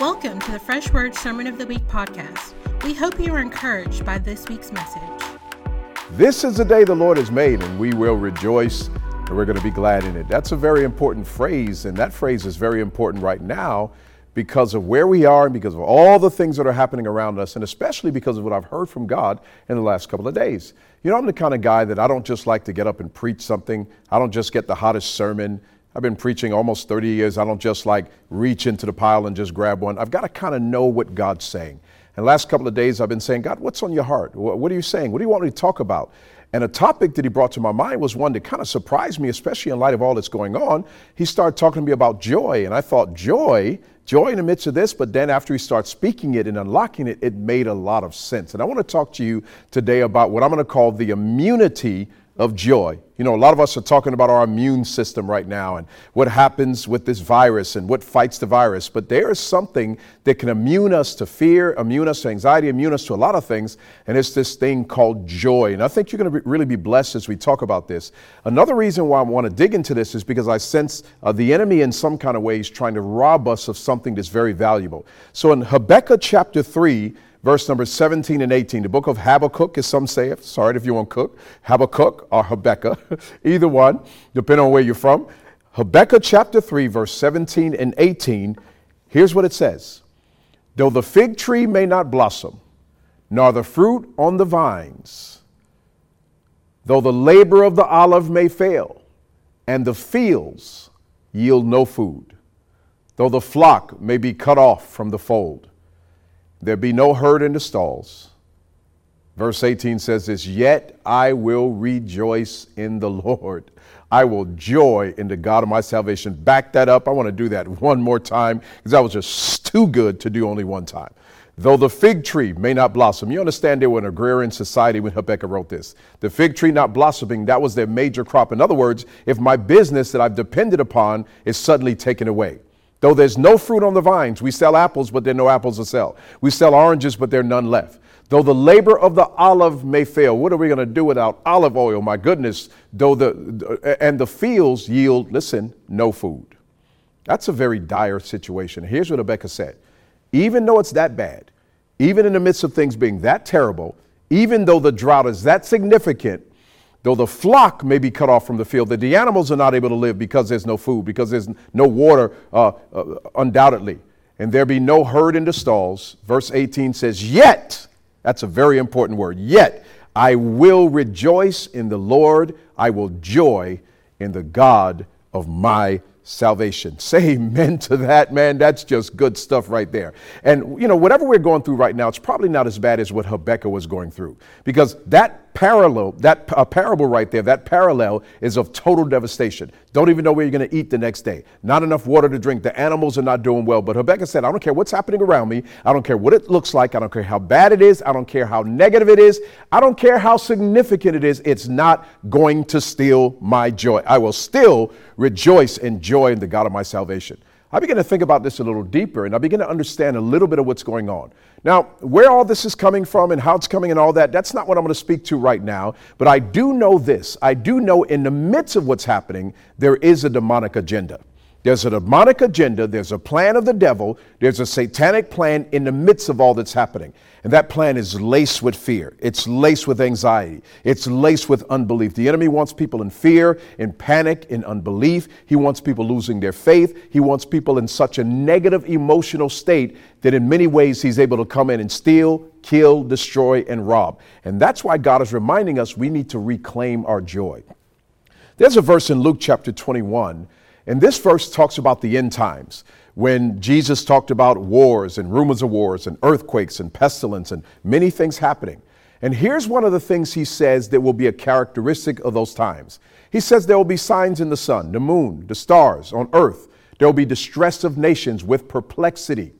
Welcome to the Fresh Word Sermon of the Week podcast. We hope you are encouraged by this week's message. This is the day the Lord has made, and we will rejoice and we're going to be glad in it. That's a very important phrase, and that phrase is very important right now because of where we are and because of all the things that are happening around us, and especially because of what I've heard from God in the last couple of days. You know, I'm the kind of guy that I don't just like to get up and preach something, I don't just get the hottest sermon. I've been preaching almost 30 years. I don't just like reach into the pile and just grab one. I've got to kind of know what God's saying. And last couple of days, I've been saying, God, what's on your heart? What are you saying? What do you want me to talk about? And a topic that he brought to my mind was one that kind of surprised me, especially in light of all that's going on. He started talking to me about joy. And I thought, joy? Joy in the midst of this, but then after he starts speaking it and unlocking it, it made a lot of sense. And I want to talk to you today about what I'm going to call the immunity of joy. You know, a lot of us are talking about our immune system right now and what happens with this virus and what fights the virus. But there is something that can immune us to fear, immune us to anxiety, immune us to a lot of things. And it's this thing called joy. And I think you're going to be, really be blessed as we talk about this. Another reason why I want to dig into this is because I sense uh, the enemy in some kind of ways trying to rob us of something that's very valuable. So in Habakkuk chapter 3, verse number 17 and 18. The book of Habakkuk, as some say. Sorry if you want cook. Habakkuk or Habakkuk, either one, depending on where you're from. Habakkuk chapter 3, verse 17 and 18. Here's what it says Though the fig tree may not blossom, nor the fruit on the vines, though the labor of the olive may fail, and the fields yield no food, though the flock may be cut off from the fold, there be no herd in the stalls. Verse 18 says this Yet I will rejoice in the Lord. I will joy in the God of my salvation. Back that up. I want to do that one more time because that was just too good to do only one time. Though the fig tree may not blossom, you understand they were an agrarian society when Habakkuk wrote this. The fig tree not blossoming, that was their major crop. In other words, if my business that I've depended upon is suddenly taken away, Though there's no fruit on the vines, we sell apples, but there are no apples to sell. We sell oranges, but there are none left. Though the labor of the olive may fail, what are we going to do without olive oil? My goodness. Though the and the fields yield, listen, no food. That's a very dire situation. Here's what Habakkuk said: Even though it's that bad, even in the midst of things being that terrible, even though the drought is that significant, Though the flock may be cut off from the field, that the animals are not able to live because there's no food, because there's no water, uh, uh, undoubtedly. And there be no herd in the stalls. Verse 18 says, Yet, that's a very important word, yet I will rejoice in the Lord, I will joy in the God of my salvation. Say amen to that, man. That's just good stuff right there. And, you know, whatever we're going through right now, it's probably not as bad as what Habakkuk was going through because that parallel, that uh, parable right there, that parallel is of total devastation. Don't even know where you're going to eat the next day. Not enough water to drink. The animals are not doing well. But Habakkuk said, I don't care what's happening around me. I don't care what it looks like. I don't care how bad it is. I don't care how negative it is. I don't care how significant it is. It's not going to steal my joy. I will still rejoice and joy in the God of my salvation. I began to think about this a little deeper and I began to understand a little bit of what's going on. Now, where all this is coming from and how it's coming and all that, that's not what I'm going to speak to right now. But I do know this I do know in the midst of what's happening, there is a demonic agenda. There's a demonic agenda, there's a plan of the devil, there's a satanic plan in the midst of all that's happening. And that plan is laced with fear. It's laced with anxiety. It's laced with unbelief. The enemy wants people in fear, in panic, in unbelief. He wants people losing their faith. He wants people in such a negative emotional state that in many ways he's able to come in and steal, kill, destroy, and rob. And that's why God is reminding us we need to reclaim our joy. There's a verse in Luke chapter 21, and this verse talks about the end times when Jesus talked about wars and rumors of wars and earthquakes and pestilence and many things happening. And here's one of the things he says that will be a characteristic of those times. He says there will be signs in the sun, the moon, the stars, on earth. There will be distress of nations with perplexity,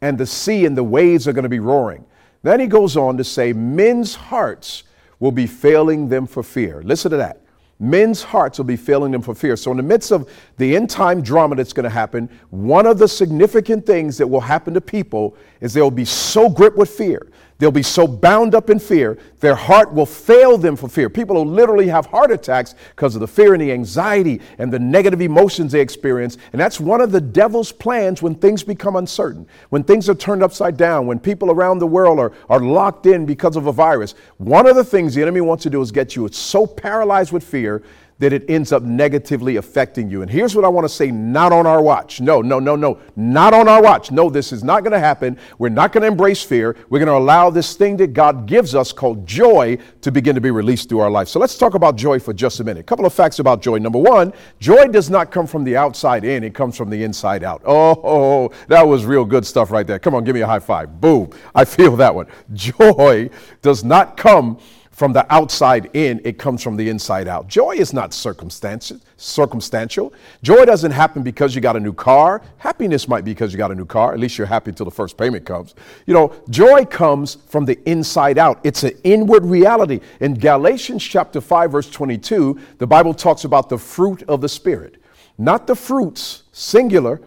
and the sea and the waves are going to be roaring. Then he goes on to say, men's hearts will be failing them for fear. Listen to that men's hearts will be failing them for fear. So, in the midst of the end time drama that's going to happen, one of the significant things that will happen to people is they'll be so gripped with fear. They'll be so bound up in fear, their heart will fail them for fear. People will literally have heart attacks because of the fear and the anxiety and the negative emotions they experience. And that's one of the devil's plans when things become uncertain, when things are turned upside down, when people around the world are, are locked in because of a virus. One of the things the enemy wants to do is get you so paralyzed with fear that it ends up negatively affecting you. And here's what I want to say not on our watch. No, no, no, no, not on our watch. No, this is not going to happen. We're not going to embrace fear. We're going to allow this thing that God gives us called joy to begin to be released through our life. So let's talk about joy for just a minute. A couple of facts about joy. Number one, joy does not come from the outside in, it comes from the inside out. Oh, that was real good stuff right there. Come on, give me a high five. Boom. I feel that one. Joy does not come from the outside in, it comes from the inside out. Joy is not circumstantial. Joy doesn't happen because you got a new car. Happiness might be because you got a new car. At least you're happy until the first payment comes. You know, joy comes from the inside out. It's an inward reality. In Galatians chapter 5 verse 22, the Bible talks about the fruit of the spirit. Not the fruits singular,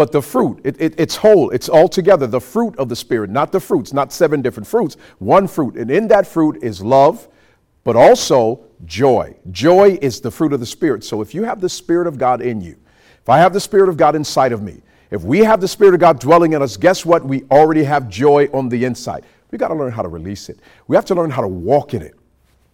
but the fruit, it, it, it's whole, it's all together. The fruit of the Spirit, not the fruits, not seven different fruits, one fruit. And in that fruit is love, but also joy. Joy is the fruit of the Spirit. So if you have the Spirit of God in you, if I have the Spirit of God inside of me, if we have the Spirit of God dwelling in us, guess what? We already have joy on the inside. We got to learn how to release it. We have to learn how to walk in it.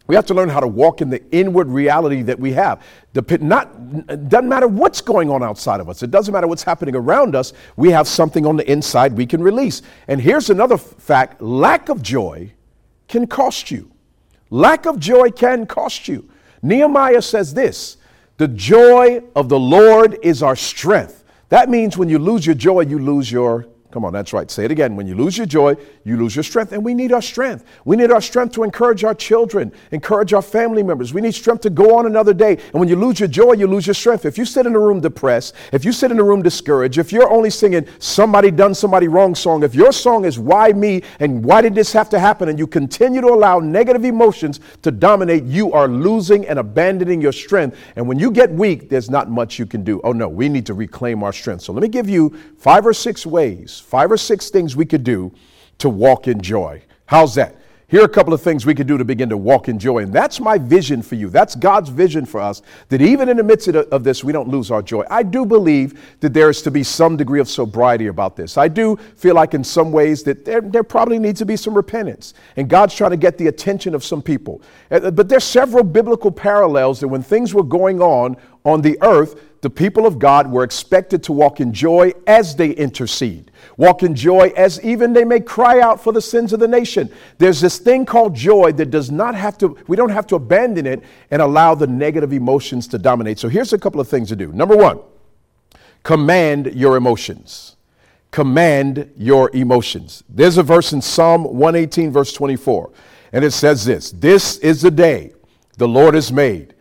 We have to learn how to walk in the inward reality that we have. Dep- not, doesn't matter what's going on outside of us. It doesn't matter what's happening around us. We have something on the inside we can release. And here's another fact lack of joy can cost you. Lack of joy can cost you. Nehemiah says this The joy of the Lord is our strength. That means when you lose your joy, you lose your Come on, that's right. Say it again. When you lose your joy, you lose your strength. And we need our strength. We need our strength to encourage our children, encourage our family members. We need strength to go on another day. And when you lose your joy, you lose your strength. If you sit in a room depressed, if you sit in a room discouraged, if you're only singing somebody done somebody wrong song, if your song is why me and why did this have to happen, and you continue to allow negative emotions to dominate, you are losing and abandoning your strength. And when you get weak, there's not much you can do. Oh no, we need to reclaim our strength. So let me give you five or six ways five or six things we could do to walk in joy. How's that? Here are a couple of things we could do to begin to walk in joy. And that's my vision for you. That's God's vision for us, that even in the midst of this, we don't lose our joy. I do believe that there is to be some degree of sobriety about this. I do feel like, in some ways, that there, there probably needs to be some repentance. And God's trying to get the attention of some people. Uh, but there's several biblical parallels that when things were going on on the earth, the people of God were expected to walk in joy as they intercede, walk in joy as even they may cry out for the sins of the nation. There's this thing called joy that does not have to, we don't have to abandon it and allow the negative emotions to dominate. So here's a couple of things to do. Number one, command your emotions. Command your emotions. There's a verse in Psalm 118, verse 24, and it says this This is the day the Lord has made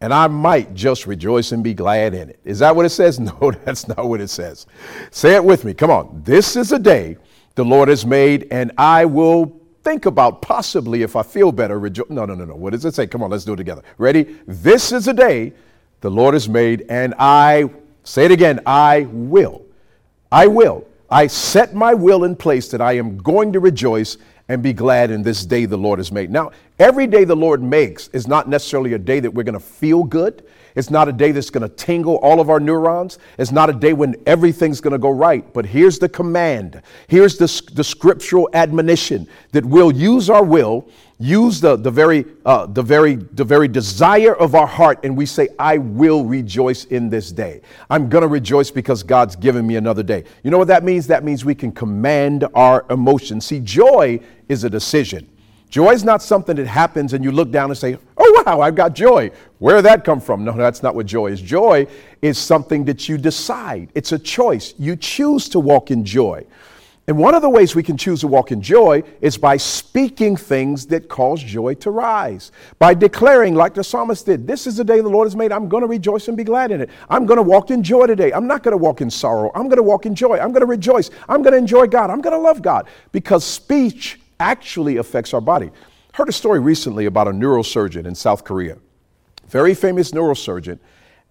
and I might just rejoice and be glad in it. Is that what it says? No, that's not what it says. Say it with me. Come on. This is a day the Lord has made, and I will think about possibly if I feel better. Rejo- no, no, no, no. What does it say? Come on, let's do it together. Ready? This is a day the Lord has made, and I, say it again, I will. I will. I set my will in place that I am going to rejoice and be glad in this day the Lord has made. Now, every day the Lord makes is not necessarily a day that we're going to feel good. It's not a day that's going to tingle all of our neurons. It's not a day when everything's going to go right. But here's the command. Here's the, the scriptural admonition that we'll use our will use the, the, very, uh, the, very, the very desire of our heart and we say, I will rejoice in this day. I'm going to rejoice because God's given me another day. You know what that means? That means we can command our emotions. See, joy is a decision. Joy is not something that happens and you look down and say, wow, I've got joy. Where did that come from? No, that's not what joy is. Joy is something that you decide, it's a choice. You choose to walk in joy. And one of the ways we can choose to walk in joy is by speaking things that cause joy to rise. By declaring, like the psalmist did, This is the day the Lord has made. I'm going to rejoice and be glad in it. I'm going to walk in joy today. I'm not going to walk in sorrow. I'm going to walk in joy. I'm going to rejoice. I'm going to enjoy God. I'm going to love God. Because speech actually affects our body. Heard a story recently about a neurosurgeon in South Korea, very famous neurosurgeon.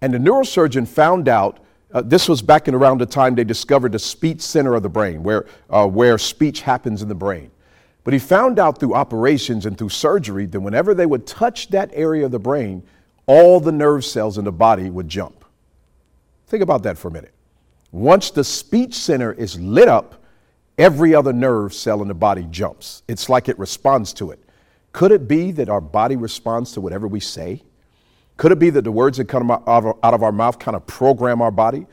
And the neurosurgeon found out uh, this was back in around the time they discovered the speech center of the brain, where, uh, where speech happens in the brain. But he found out through operations and through surgery that whenever they would touch that area of the brain, all the nerve cells in the body would jump. Think about that for a minute. Once the speech center is lit up, every other nerve cell in the body jumps. It's like it responds to it. Could it be that our body responds to whatever we say? Could it be that the words that come out of our mouth kind of program our body?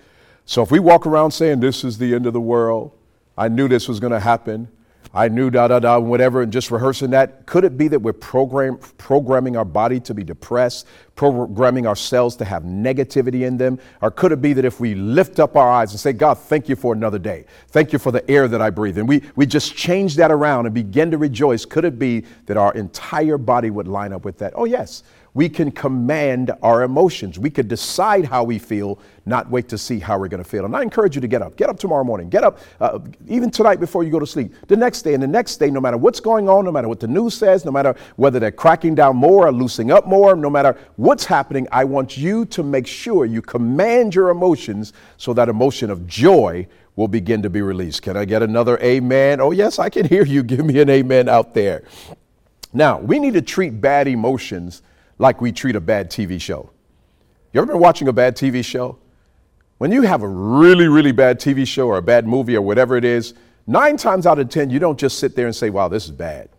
So if we walk around saying, This is the end of the world, I knew this was going to happen, I knew da da da, whatever, and just rehearsing that. Could it be that we're program, programming our body to be depressed, programming our cells to have negativity in them? Or could it be that if we lift up our eyes and say, God, thank you for another day, thank you for the air that I breathe, and we, we just change that around and begin to rejoice, could it be that our entire body would line up with that? Oh, yes we can command our emotions. We could decide how we feel, not wait to see how we're going to feel. And I encourage you to get up. Get up tomorrow morning. Get up uh, even tonight before you go to sleep. The next day and the next day, no matter what's going on, no matter what the news says, no matter whether they're cracking down more or loosening up more, no matter what's happening, I want you to make sure you command your emotions so that emotion of joy will begin to be released. Can I get another amen? Oh, yes, I can hear you. Give me an amen out there. Now, we need to treat bad emotions like we treat a bad TV show. You ever been watching a bad TV show? When you have a really, really bad TV show or a bad movie or whatever it is, nine times out of 10, you don't just sit there and say, wow, this is bad.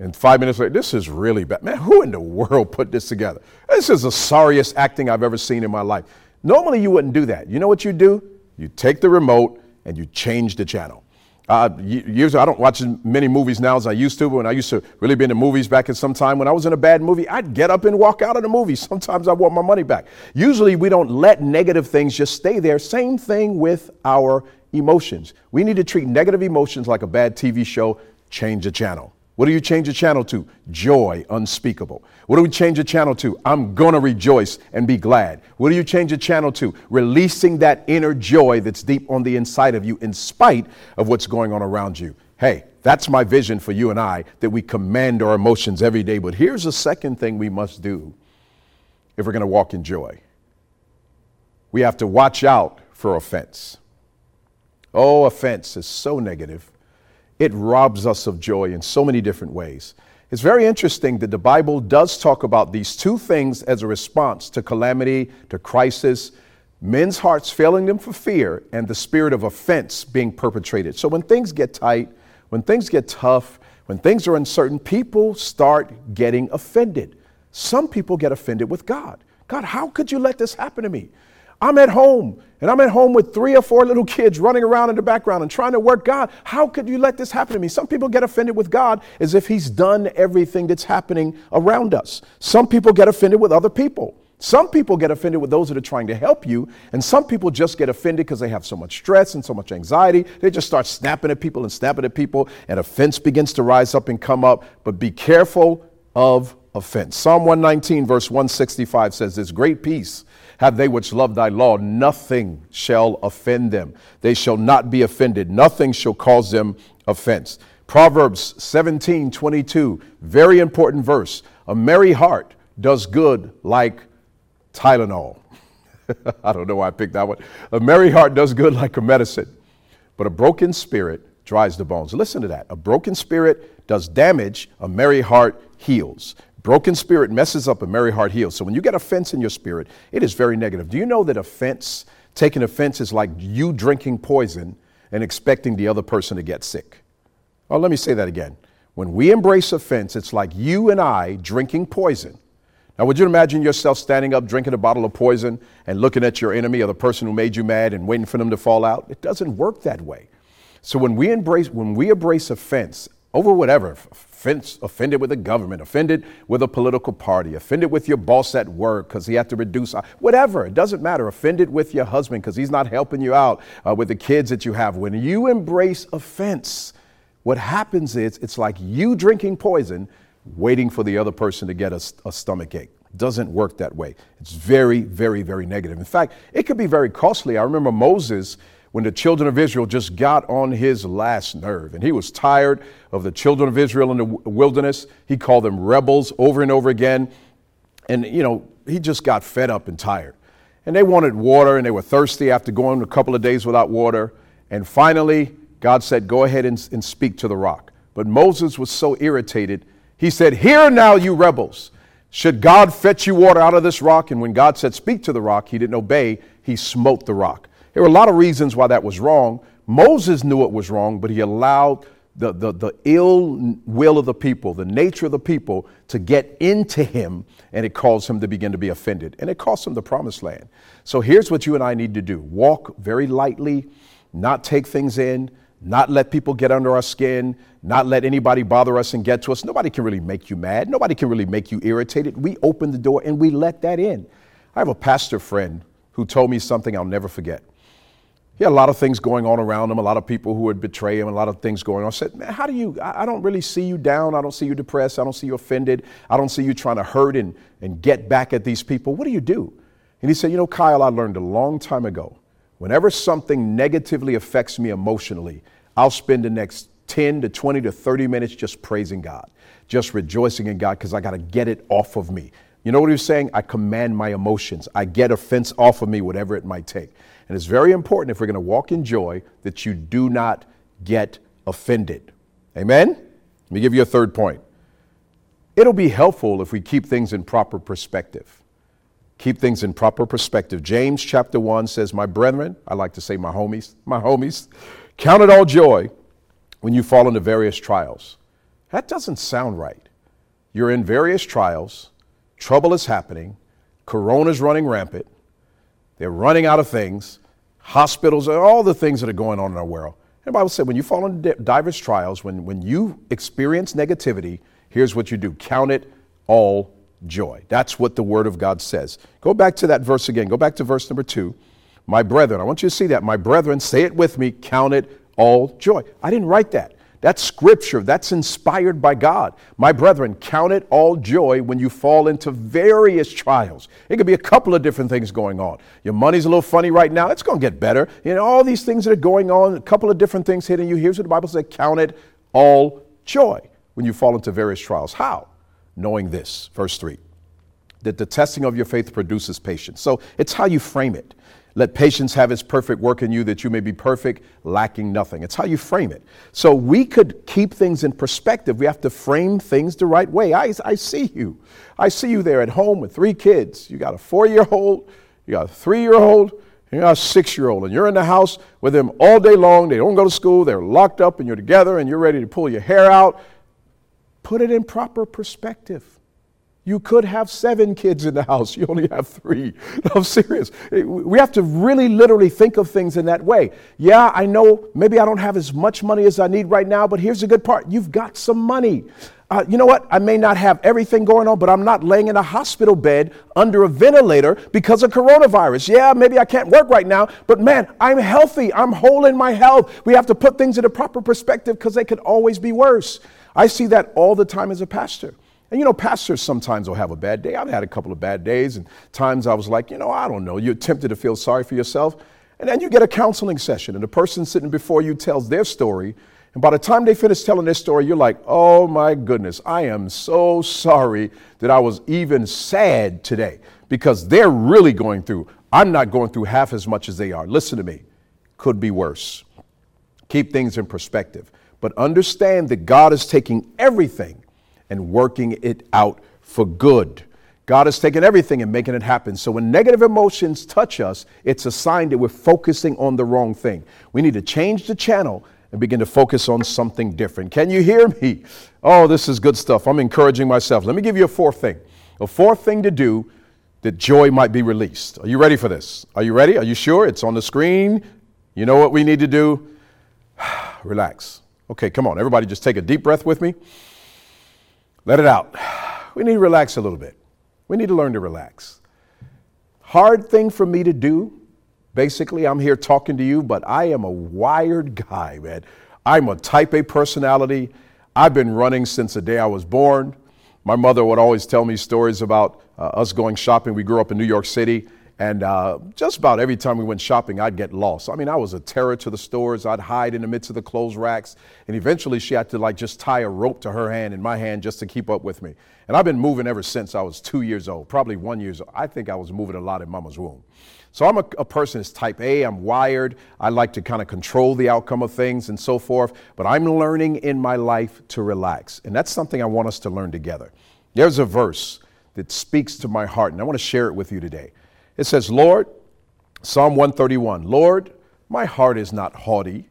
And five minutes later, this is really bad. Man, who in the world put this together? This is the sorriest acting I've ever seen in my life. Normally, you wouldn't do that. You know what you do? You take the remote and you change the channel. Uh, years I don't watch as many movies now as I used to. But when I used to really be in the movies back at some time, when I was in a bad movie, I'd get up and walk out of the movie. Sometimes I want my money back. Usually, we don't let negative things just stay there. Same thing with our emotions. We need to treat negative emotions like a bad TV show. Change the channel. What do you change the channel to? Joy unspeakable. What do we change the channel to? I'm going to rejoice and be glad. What do you change the channel to? Releasing that inner joy that's deep on the inside of you in spite of what's going on around you. Hey, that's my vision for you and I that we command our emotions every day. But here's the second thing we must do if we're going to walk in joy we have to watch out for offense. Oh, offense is so negative it robs us of joy in so many different ways. It's very interesting that the Bible does talk about these two things as a response to calamity, to crisis, men's hearts failing them for fear, and the spirit of offense being perpetrated. So when things get tight, when things get tough, when things are uncertain, people start getting offended. Some people get offended with God. God, how could you let this happen to me? I'm at home and I'm at home with three or four little kids running around in the background and trying to work God. How could you let this happen to me? Some people get offended with God as if He's done everything that's happening around us. Some people get offended with other people. Some people get offended with those that are trying to help you, and some people just get offended because they have so much stress and so much anxiety. They just start snapping at people and snapping at people, and offense begins to rise up and come up. But be careful of offense. Psalm 119, verse 165 says, This great peace have they which love thy law, nothing shall offend them. They shall not be offended, nothing shall cause them offense. Proverbs 17 22, very important verse. A merry heart does good like Tylenol. I don't know why I picked that one. A merry heart does good like a medicine, but a broken spirit dries the bones. Listen to that. A broken spirit does damage, a merry heart heals. Broken spirit messes up, a merry heart heals. So when you get offense in your spirit, it is very negative. Do you know that offense, taking offense, is like you drinking poison and expecting the other person to get sick? Oh, let me say that again. When we embrace offense, it's like you and I drinking poison. Now, would you imagine yourself standing up, drinking a bottle of poison, and looking at your enemy or the person who made you mad and waiting for them to fall out? It doesn't work that way. So when we embrace, when we embrace offense over whatever, offended with the government, offended with a political party, offended with your boss at work because he had to reduce, whatever, it doesn't matter. Offended with your husband because he's not helping you out uh, with the kids that you have. When you embrace offense, what happens is it's like you drinking poison, waiting for the other person to get a, a stomach ache doesn't work that way. It's very, very, very negative. In fact, it could be very costly. I remember Moses when the children of Israel just got on his last nerve. And he was tired of the children of Israel in the wilderness. He called them rebels over and over again. And, you know, he just got fed up and tired. And they wanted water and they were thirsty after going a couple of days without water. And finally, God said, Go ahead and, and speak to the rock. But Moses was so irritated, he said, Hear now, you rebels. Should God fetch you water out of this rock? And when God said, Speak to the rock, he didn't obey. He smote the rock. There were a lot of reasons why that was wrong. Moses knew it was wrong, but he allowed the, the, the ill will of the people, the nature of the people, to get into him, and it caused him to begin to be offended. And it cost him the promised land. So here's what you and I need to do walk very lightly, not take things in, not let people get under our skin, not let anybody bother us and get to us. Nobody can really make you mad. Nobody can really make you irritated. We open the door and we let that in. I have a pastor friend who told me something I'll never forget. He had a lot of things going on around him, a lot of people who would betray him, a lot of things going on. I said, Man, how do you? I don't really see you down. I don't see you depressed. I don't see you offended. I don't see you trying to hurt and, and get back at these people. What do you do? And he said, You know, Kyle, I learned a long time ago whenever something negatively affects me emotionally, I'll spend the next 10 to 20 to 30 minutes just praising God, just rejoicing in God because I got to get it off of me. You know what he was saying? I command my emotions. I get offense off of me, whatever it might take. And it's very important if we're going to walk in joy that you do not get offended. Amen? Let me give you a third point. It'll be helpful if we keep things in proper perspective. Keep things in proper perspective. James chapter 1 says, My brethren, I like to say my homies, my homies, count it all joy when you fall into various trials. That doesn't sound right. You're in various trials, trouble is happening, corona's running rampant, they're running out of things, hospitals, all the things that are going on in our world. And the Bible said when you fall into diverse trials, when, when you experience negativity, here's what you do count it all joy. That's what the Word of God says. Go back to that verse again. Go back to verse number two. My brethren, I want you to see that. My brethren, say it with me, count it all joy. I didn't write that. That's scripture. That's inspired by God. My brethren, count it all joy when you fall into various trials. It could be a couple of different things going on. Your money's a little funny right now. It's going to get better. You know, all these things that are going on, a couple of different things hitting you. Here's what the Bible says count it all joy when you fall into various trials. How? Knowing this, verse 3, that the testing of your faith produces patience. So it's how you frame it. Let patience have its perfect work in you that you may be perfect, lacking nothing. It's how you frame it. So we could keep things in perspective. We have to frame things the right way. I, I see you. I see you there at home with three kids. You got a four year old, you got a three year old, you got a six year old, and you're in the house with them all day long. They don't go to school, they're locked up, and you're together, and you're ready to pull your hair out. Put it in proper perspective. You could have seven kids in the house. You only have three. No, I'm serious. We have to really literally think of things in that way. Yeah, I know maybe I don't have as much money as I need right now, but here's the good part you've got some money. Uh, you know what? I may not have everything going on, but I'm not laying in a hospital bed under a ventilator because of coronavirus. Yeah, maybe I can't work right now, but man, I'm healthy. I'm whole in my health. We have to put things in a proper perspective because they could always be worse. I see that all the time as a pastor. And you know, pastors sometimes will have a bad day. I've had a couple of bad days, and times I was like, you know, I don't know. You're tempted to feel sorry for yourself. And then you get a counseling session, and the person sitting before you tells their story. And by the time they finish telling their story, you're like, oh my goodness, I am so sorry that I was even sad today because they're really going through. I'm not going through half as much as they are. Listen to me, could be worse. Keep things in perspective. But understand that God is taking everything and working it out for good. God has taken everything and making it happen. So when negative emotions touch us, it's a sign that we're focusing on the wrong thing. We need to change the channel and begin to focus on something different. Can you hear me? Oh, this is good stuff. I'm encouraging myself. Let me give you a fourth thing. A fourth thing to do that joy might be released. Are you ready for this? Are you ready? Are you sure? It's on the screen. You know what we need to do? Relax. Okay, come on. Everybody just take a deep breath with me. Let it out. We need to relax a little bit. We need to learn to relax. Hard thing for me to do. Basically, I'm here talking to you, but I am a wired guy, man. I'm a type A personality. I've been running since the day I was born. My mother would always tell me stories about uh, us going shopping. We grew up in New York City, And uh, just about every time we went shopping, I'd get lost. I mean, I was a terror to the stores. I'd hide in the midst of the clothes racks. And eventually, she had to like just tie a rope to her hand and my hand just to keep up with me. And I've been moving ever since I was two years old, probably one years old. I think I was moving a lot in mama's womb. So I'm a, a person that's type A. I'm wired. I like to kind of control the outcome of things and so forth. But I'm learning in my life to relax. And that's something I want us to learn together. There's a verse that speaks to my heart, and I want to share it with you today. It says, Lord, Psalm 131, Lord, my heart is not haughty,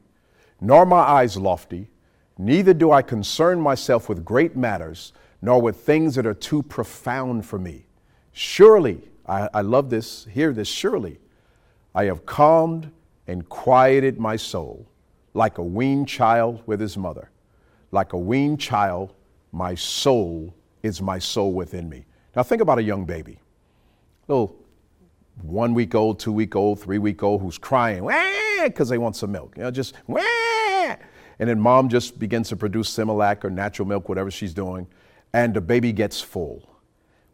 nor my eyes lofty, neither do I concern myself with great matters, nor with things that are too profound for me. Surely, I, I love this, hear this, surely I have calmed and quieted my soul like a weaned child with his mother. Like a weaned child, my soul is my soul within me. Now think about a young baby, little one week old, two week old, three week old who's crying because they want some milk. You know, just Wah! and then mom just begins to produce Similac or natural milk, whatever she's doing, and the baby gets full.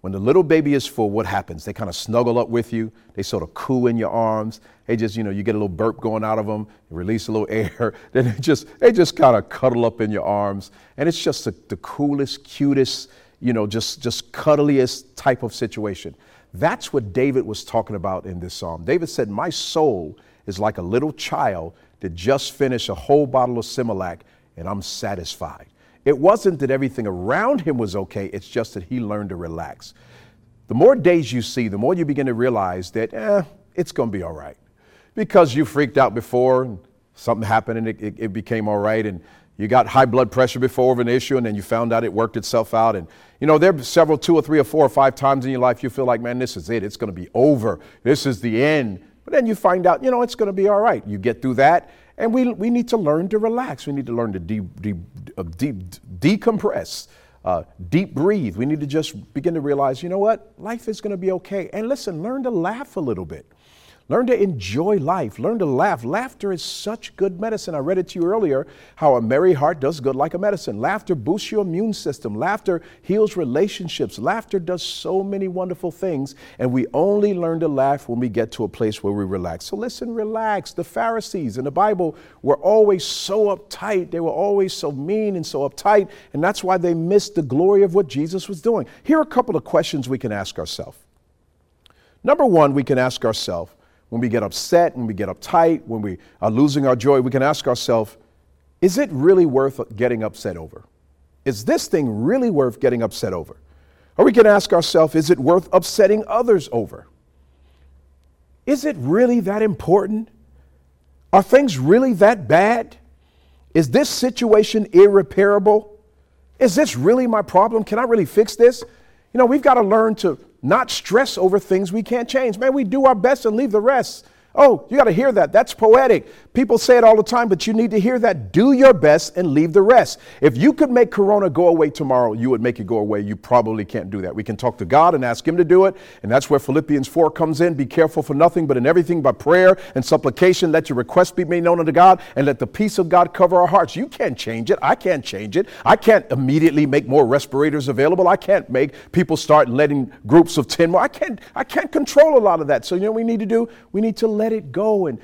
When the little baby is full, what happens? They kind of snuggle up with you. They sort of coo in your arms. They just, you know, you get a little burp going out of them, release a little air. Then they just, they just kind of cuddle up in your arms. And it's just the, the coolest, cutest, you know, just, just cuddliest type of situation. That's what David was talking about in this psalm. David said, My soul is like a little child that just finished a whole bottle of Similac and I'm satisfied. It wasn't that everything around him was okay, it's just that he learned to relax. The more days you see, the more you begin to realize that, eh, it's to be all right. Because you freaked out before, and something happened and it, it, it became all right, and you got high blood pressure before of an issue, and then you found out it worked itself out. And you know, there are several, two or three or four or five times in your life you feel like, man, this is it. It's going to be over. This is the end. But then you find out, you know, it's going to be all right. You get through that, and we, we need to learn to relax. We need to learn to de- de- uh, de- decompress, uh, deep breathe. We need to just begin to realize, you know what? Life is going to be okay. And listen, learn to laugh a little bit. Learn to enjoy life. Learn to laugh. Laughter is such good medicine. I read it to you earlier how a merry heart does good like a medicine. Laughter boosts your immune system. Laughter heals relationships. Laughter does so many wonderful things. And we only learn to laugh when we get to a place where we relax. So listen, relax. The Pharisees in the Bible were always so uptight. They were always so mean and so uptight. And that's why they missed the glory of what Jesus was doing. Here are a couple of questions we can ask ourselves. Number one, we can ask ourselves, when we get upset, when we get uptight, when we are losing our joy, we can ask ourselves, is it really worth getting upset over? Is this thing really worth getting upset over? Or we can ask ourselves, is it worth upsetting others over? Is it really that important? Are things really that bad? Is this situation irreparable? Is this really my problem? Can I really fix this? You know, we've got to learn to not stress over things we can't change. Man, we do our best and leave the rest. Oh, you got to hear that. That's poetic. People say it all the time, but you need to hear that. Do your best and leave the rest. If you could make Corona go away tomorrow, you would make it go away. You probably can't do that. We can talk to God and ask Him to do it. And that's where Philippians 4 comes in. Be careful for nothing, but in everything by prayer and supplication, let your requests be made known unto God and let the peace of God cover our hearts. You can't change it. I can't change it. I can't immediately make more respirators available. I can't make people start letting groups of 10 more. I can't, I can't control a lot of that. So, you know we need to do? We need to let it go. And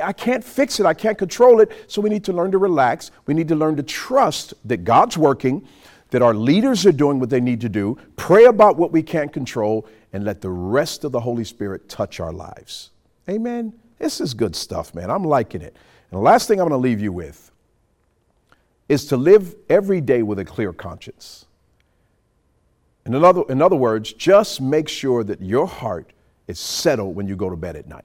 I can't fix it. I can't control it. So we need to learn to relax. We need to learn to trust that God's working, that our leaders are doing what they need to do, pray about what we can't control, and let the rest of the Holy Spirit touch our lives. Amen. This is good stuff, man. I'm liking it. And the last thing I'm going to leave you with is to live every day with a clear conscience. In other, in other words, just make sure that your heart is settled when you go to bed at night.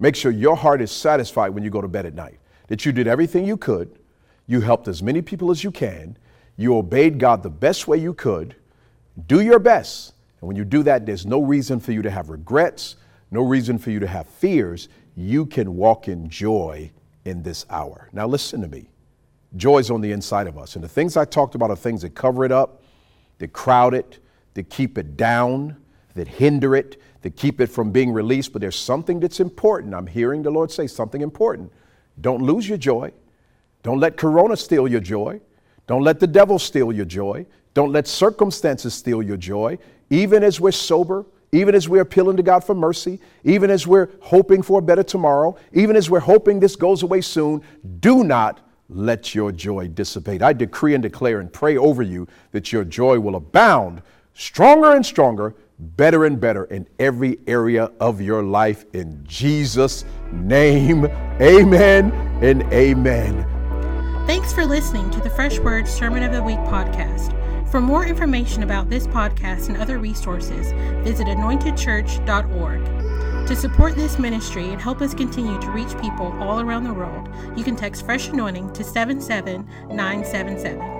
Make sure your heart is satisfied when you go to bed at night, that you did everything you could, you helped as many people as you can, you obeyed God the best way you could. Do your best. And when you do that, there's no reason for you to have regrets, no reason for you to have fears. You can walk in joy in this hour. Now, listen to me. Joy is on the inside of us. And the things I talked about are things that cover it up, that crowd it, that keep it down, that hinder it, to keep it from being released, but there's something that's important. I'm hearing the Lord say something important. Don't lose your joy. Don't let Corona steal your joy. Don't let the devil steal your joy. Don't let circumstances steal your joy. Even as we're sober, even as we're appealing to God for mercy, even as we're hoping for a better tomorrow, even as we're hoping this goes away soon, do not let your joy dissipate. I decree and declare and pray over you that your joy will abound stronger and stronger, better and better in every area of your life. In Jesus' name, amen and amen. Thanks for listening to the Fresh Word Sermon of the Week podcast. For more information about this podcast and other resources, visit anointedchurch.org. To support this ministry and help us continue to reach people all around the world, you can text Fresh Anointing to 77977.